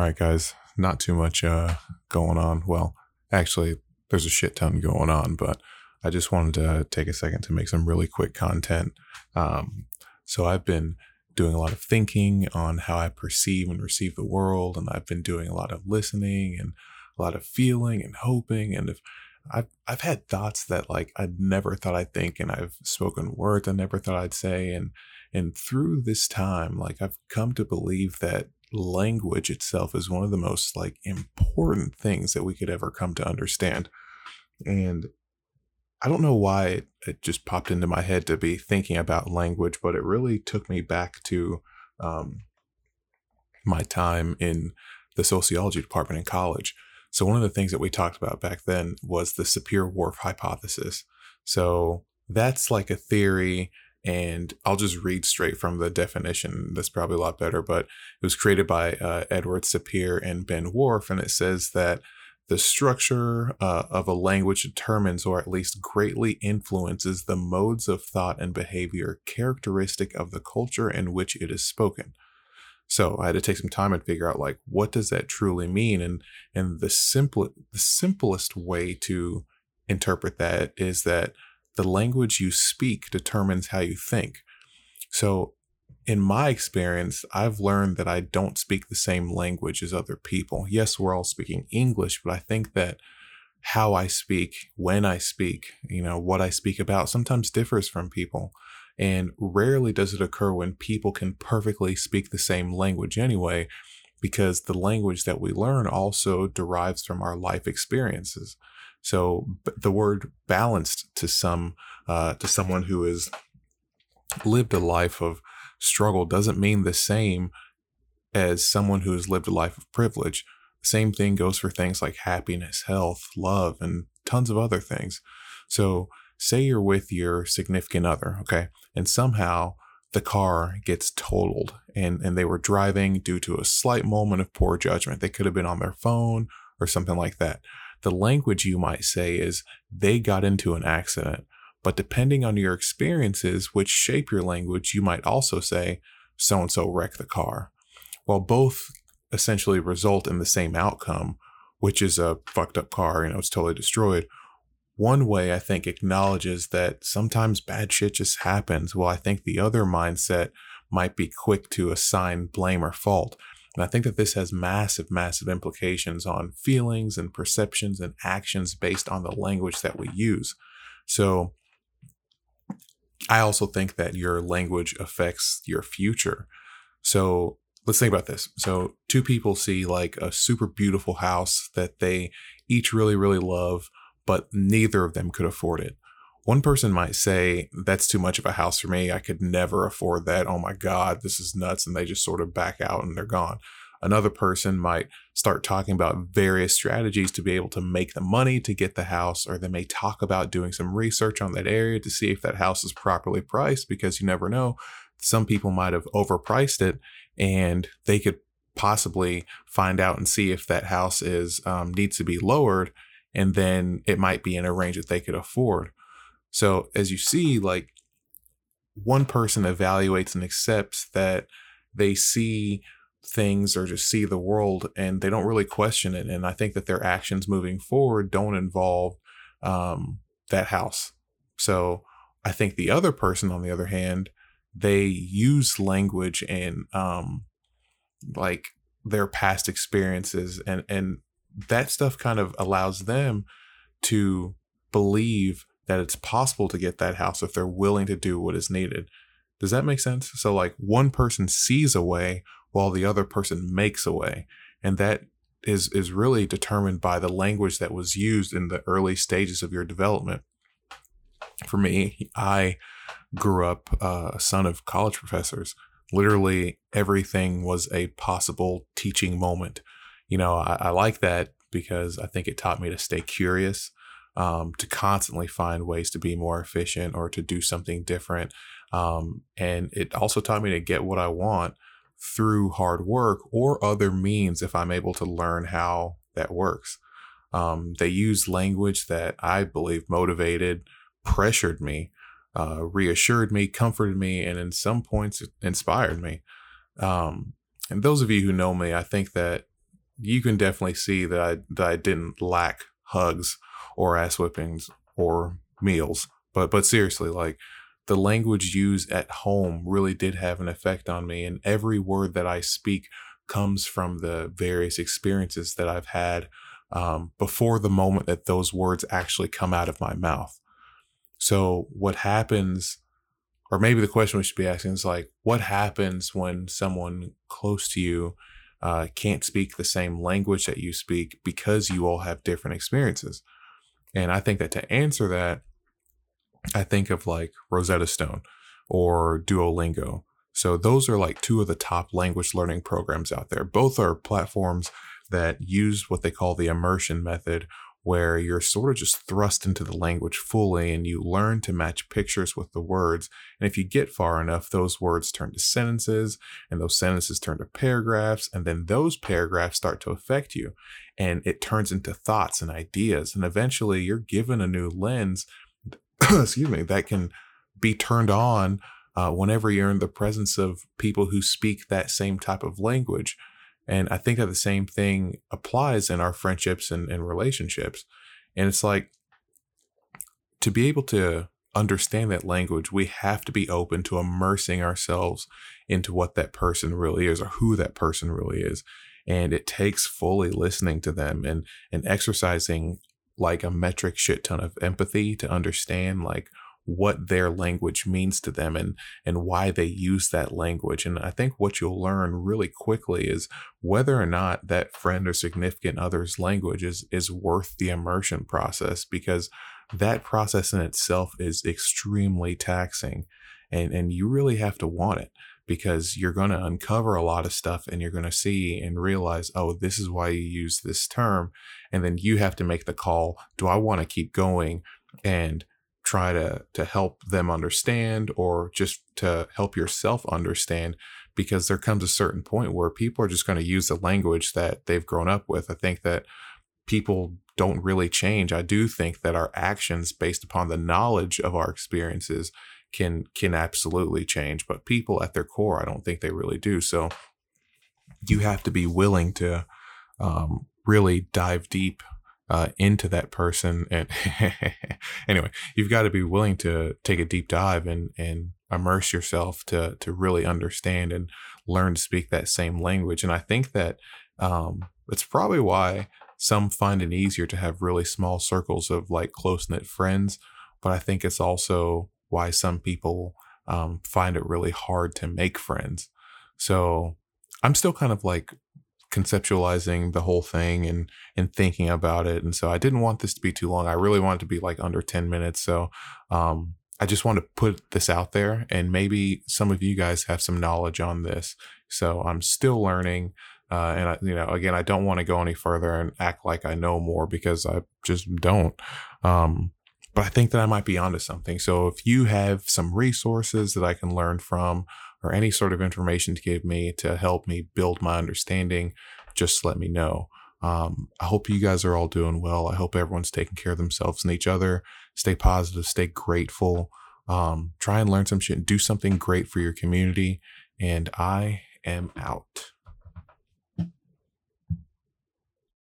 All right, guys, not too much uh, going on. Well, actually, there's a shit ton going on, but I just wanted to take a second to make some really quick content. Um, so I've been doing a lot of thinking on how I perceive and receive the world, and I've been doing a lot of listening and a lot of feeling and hoping. And if I've I've had thoughts that like I never thought I'd think, and I've spoken words I never thought I'd say, and and through this time, like I've come to believe that language itself is one of the most like important things that we could ever come to understand. And I don't know why it, it just popped into my head to be thinking about language, but it really took me back to um, my time in the sociology department in college. So, one of the things that we talked about back then was the Sapir Whorf hypothesis. So, that's like a theory and I'll just read straight from the definition. That's probably a lot better, but it was created by uh, Edward Sapir and Ben Whorf, and it says that the structure uh, of a language determines or at least greatly influences the modes of thought and behavior characteristic of the culture in which it is spoken. So I had to take some time and figure out like what does that truly mean, and and the simple the simplest way to interpret that is that the language you speak determines how you think. So, in my experience, I've learned that I don't speak the same language as other people. Yes, we're all speaking English, but I think that how I speak, when I speak, you know, what I speak about sometimes differs from people. And rarely does it occur when people can perfectly speak the same language anyway, because the language that we learn also derives from our life experiences. So the word balanced to some uh, to someone who has lived a life of struggle doesn't mean the same as someone who has lived a life of privilege. Same thing goes for things like happiness, health, love, and tons of other things. So say you're with your significant other, okay, and somehow the car gets totaled and, and they were driving due to a slight moment of poor judgment. They could have been on their phone or something like that. The language you might say is they got into an accident. But depending on your experiences, which shape your language, you might also say so and so wrecked the car. While both essentially result in the same outcome, which is a fucked up car, you know, it's totally destroyed. One way I think acknowledges that sometimes bad shit just happens, while I think the other mindset might be quick to assign blame or fault. And I think that this has massive, massive implications on feelings and perceptions and actions based on the language that we use. So I also think that your language affects your future. So let's think about this. So two people see like a super beautiful house that they each really, really love, but neither of them could afford it. One person might say, That's too much of a house for me. I could never afford that. Oh my God, this is nuts. And they just sort of back out and they're gone. Another person might start talking about various strategies to be able to make the money to get the house, or they may talk about doing some research on that area to see if that house is properly priced because you never know. Some people might have overpriced it and they could possibly find out and see if that house is um, needs to be lowered and then it might be in a range that they could afford so as you see, like one person evaluates and accepts that they see things or just see the world and they don't really question it. And I think that their actions moving forward don't involve um, that house. So I think the other person, on the other hand, they use language and um, like their past experiences and and that stuff kind of allows them to believe that it's possible to get that house if they're willing to do what is needed. Does that make sense? So, like, one person sees a way while the other person makes a way. And that is, is really determined by the language that was used in the early stages of your development. For me, I grew up uh, a son of college professors. Literally, everything was a possible teaching moment. You know, I, I like that because I think it taught me to stay curious um, to constantly find ways to be more efficient or to do something different. Um, and it also taught me to get what I want through hard work or other means if I'm able to learn how that works. Um, they used language that I believe motivated, pressured me, uh, reassured me, comforted me, and in some points inspired me. Um, and those of you who know me, I think that you can definitely see that I that I didn't lack hugs or ass whippings or meals. But but seriously, like the language used at home really did have an effect on me, and every word that I speak comes from the various experiences that I've had um, before the moment that those words actually come out of my mouth. So what happens, or maybe the question we should be asking is like, what happens when someone close to you uh, can't speak the same language that you speak because you all have different experiences? And I think that to answer that, I think of like Rosetta Stone or Duolingo. So those are like two of the top language learning programs out there. Both are platforms that use what they call the immersion method, where you're sort of just thrust into the language fully and you learn to match pictures with the words. And if you get far enough, those words turn to sentences and those sentences turn to paragraphs. And then those paragraphs start to affect you and it turns into thoughts and ideas. And eventually you're given a new lens, excuse me, that can be turned on uh, whenever you're in the presence of people who speak that same type of language. And I think that the same thing applies in our friendships and, and relationships. And it's like to be able to understand that language, we have to be open to immersing ourselves into what that person really is or who that person really is. And it takes fully listening to them and and exercising like a metric shit ton of empathy to understand like what their language means to them and and why they use that language. And i think what you'll learn really quickly is whether or not that friend or significant other's language is is worth the immersion process because that process in itself is extremely taxing and and you really have to want it because you're going to uncover a lot of stuff and you're going to see and realize oh this is why you use this term and then you have to make the call do i want to keep going? And try to to help them understand or just to help yourself understand because there comes a certain point where people are just going to use the language that they've grown up with. I think that people don't really change. I do think that our actions based upon the knowledge of our experiences can can absolutely change but people at their core i don't think they really do. So you have to be willing to um, really dive deep uh, into that person. And anyway, you've got to be willing to take a deep dive and and immerse yourself to to really understand and learn to speak that same language. And I think that um, it's probably why some find it easier to have really small circles of like close knit friends. But I think it's also why some people um, find it really hard to make friends. So I'm still kind of like conceptualizing the whole thing and and thinking about it and so i didn't want this to be too long i really wanted to be like under 10 minutes so um i just want to put this out there and maybe some of you guys have some knowledge on this so i'm still learning uh, and I, you know, again, I don't want to go any further and act like I know more because I just don't. Um, but I think that I might be onto something. So if you have some resources that I can learn from, or any sort of information to give me to help me build my understanding, just let me know. Um, I hope you guys are all doing well. I hope everyone's taking care of themselves and each other. Stay positive, stay grateful. Um, try and learn some shit, and do something great for your community. And I am out.